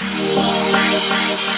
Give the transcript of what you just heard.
Bye. Bye. Bye.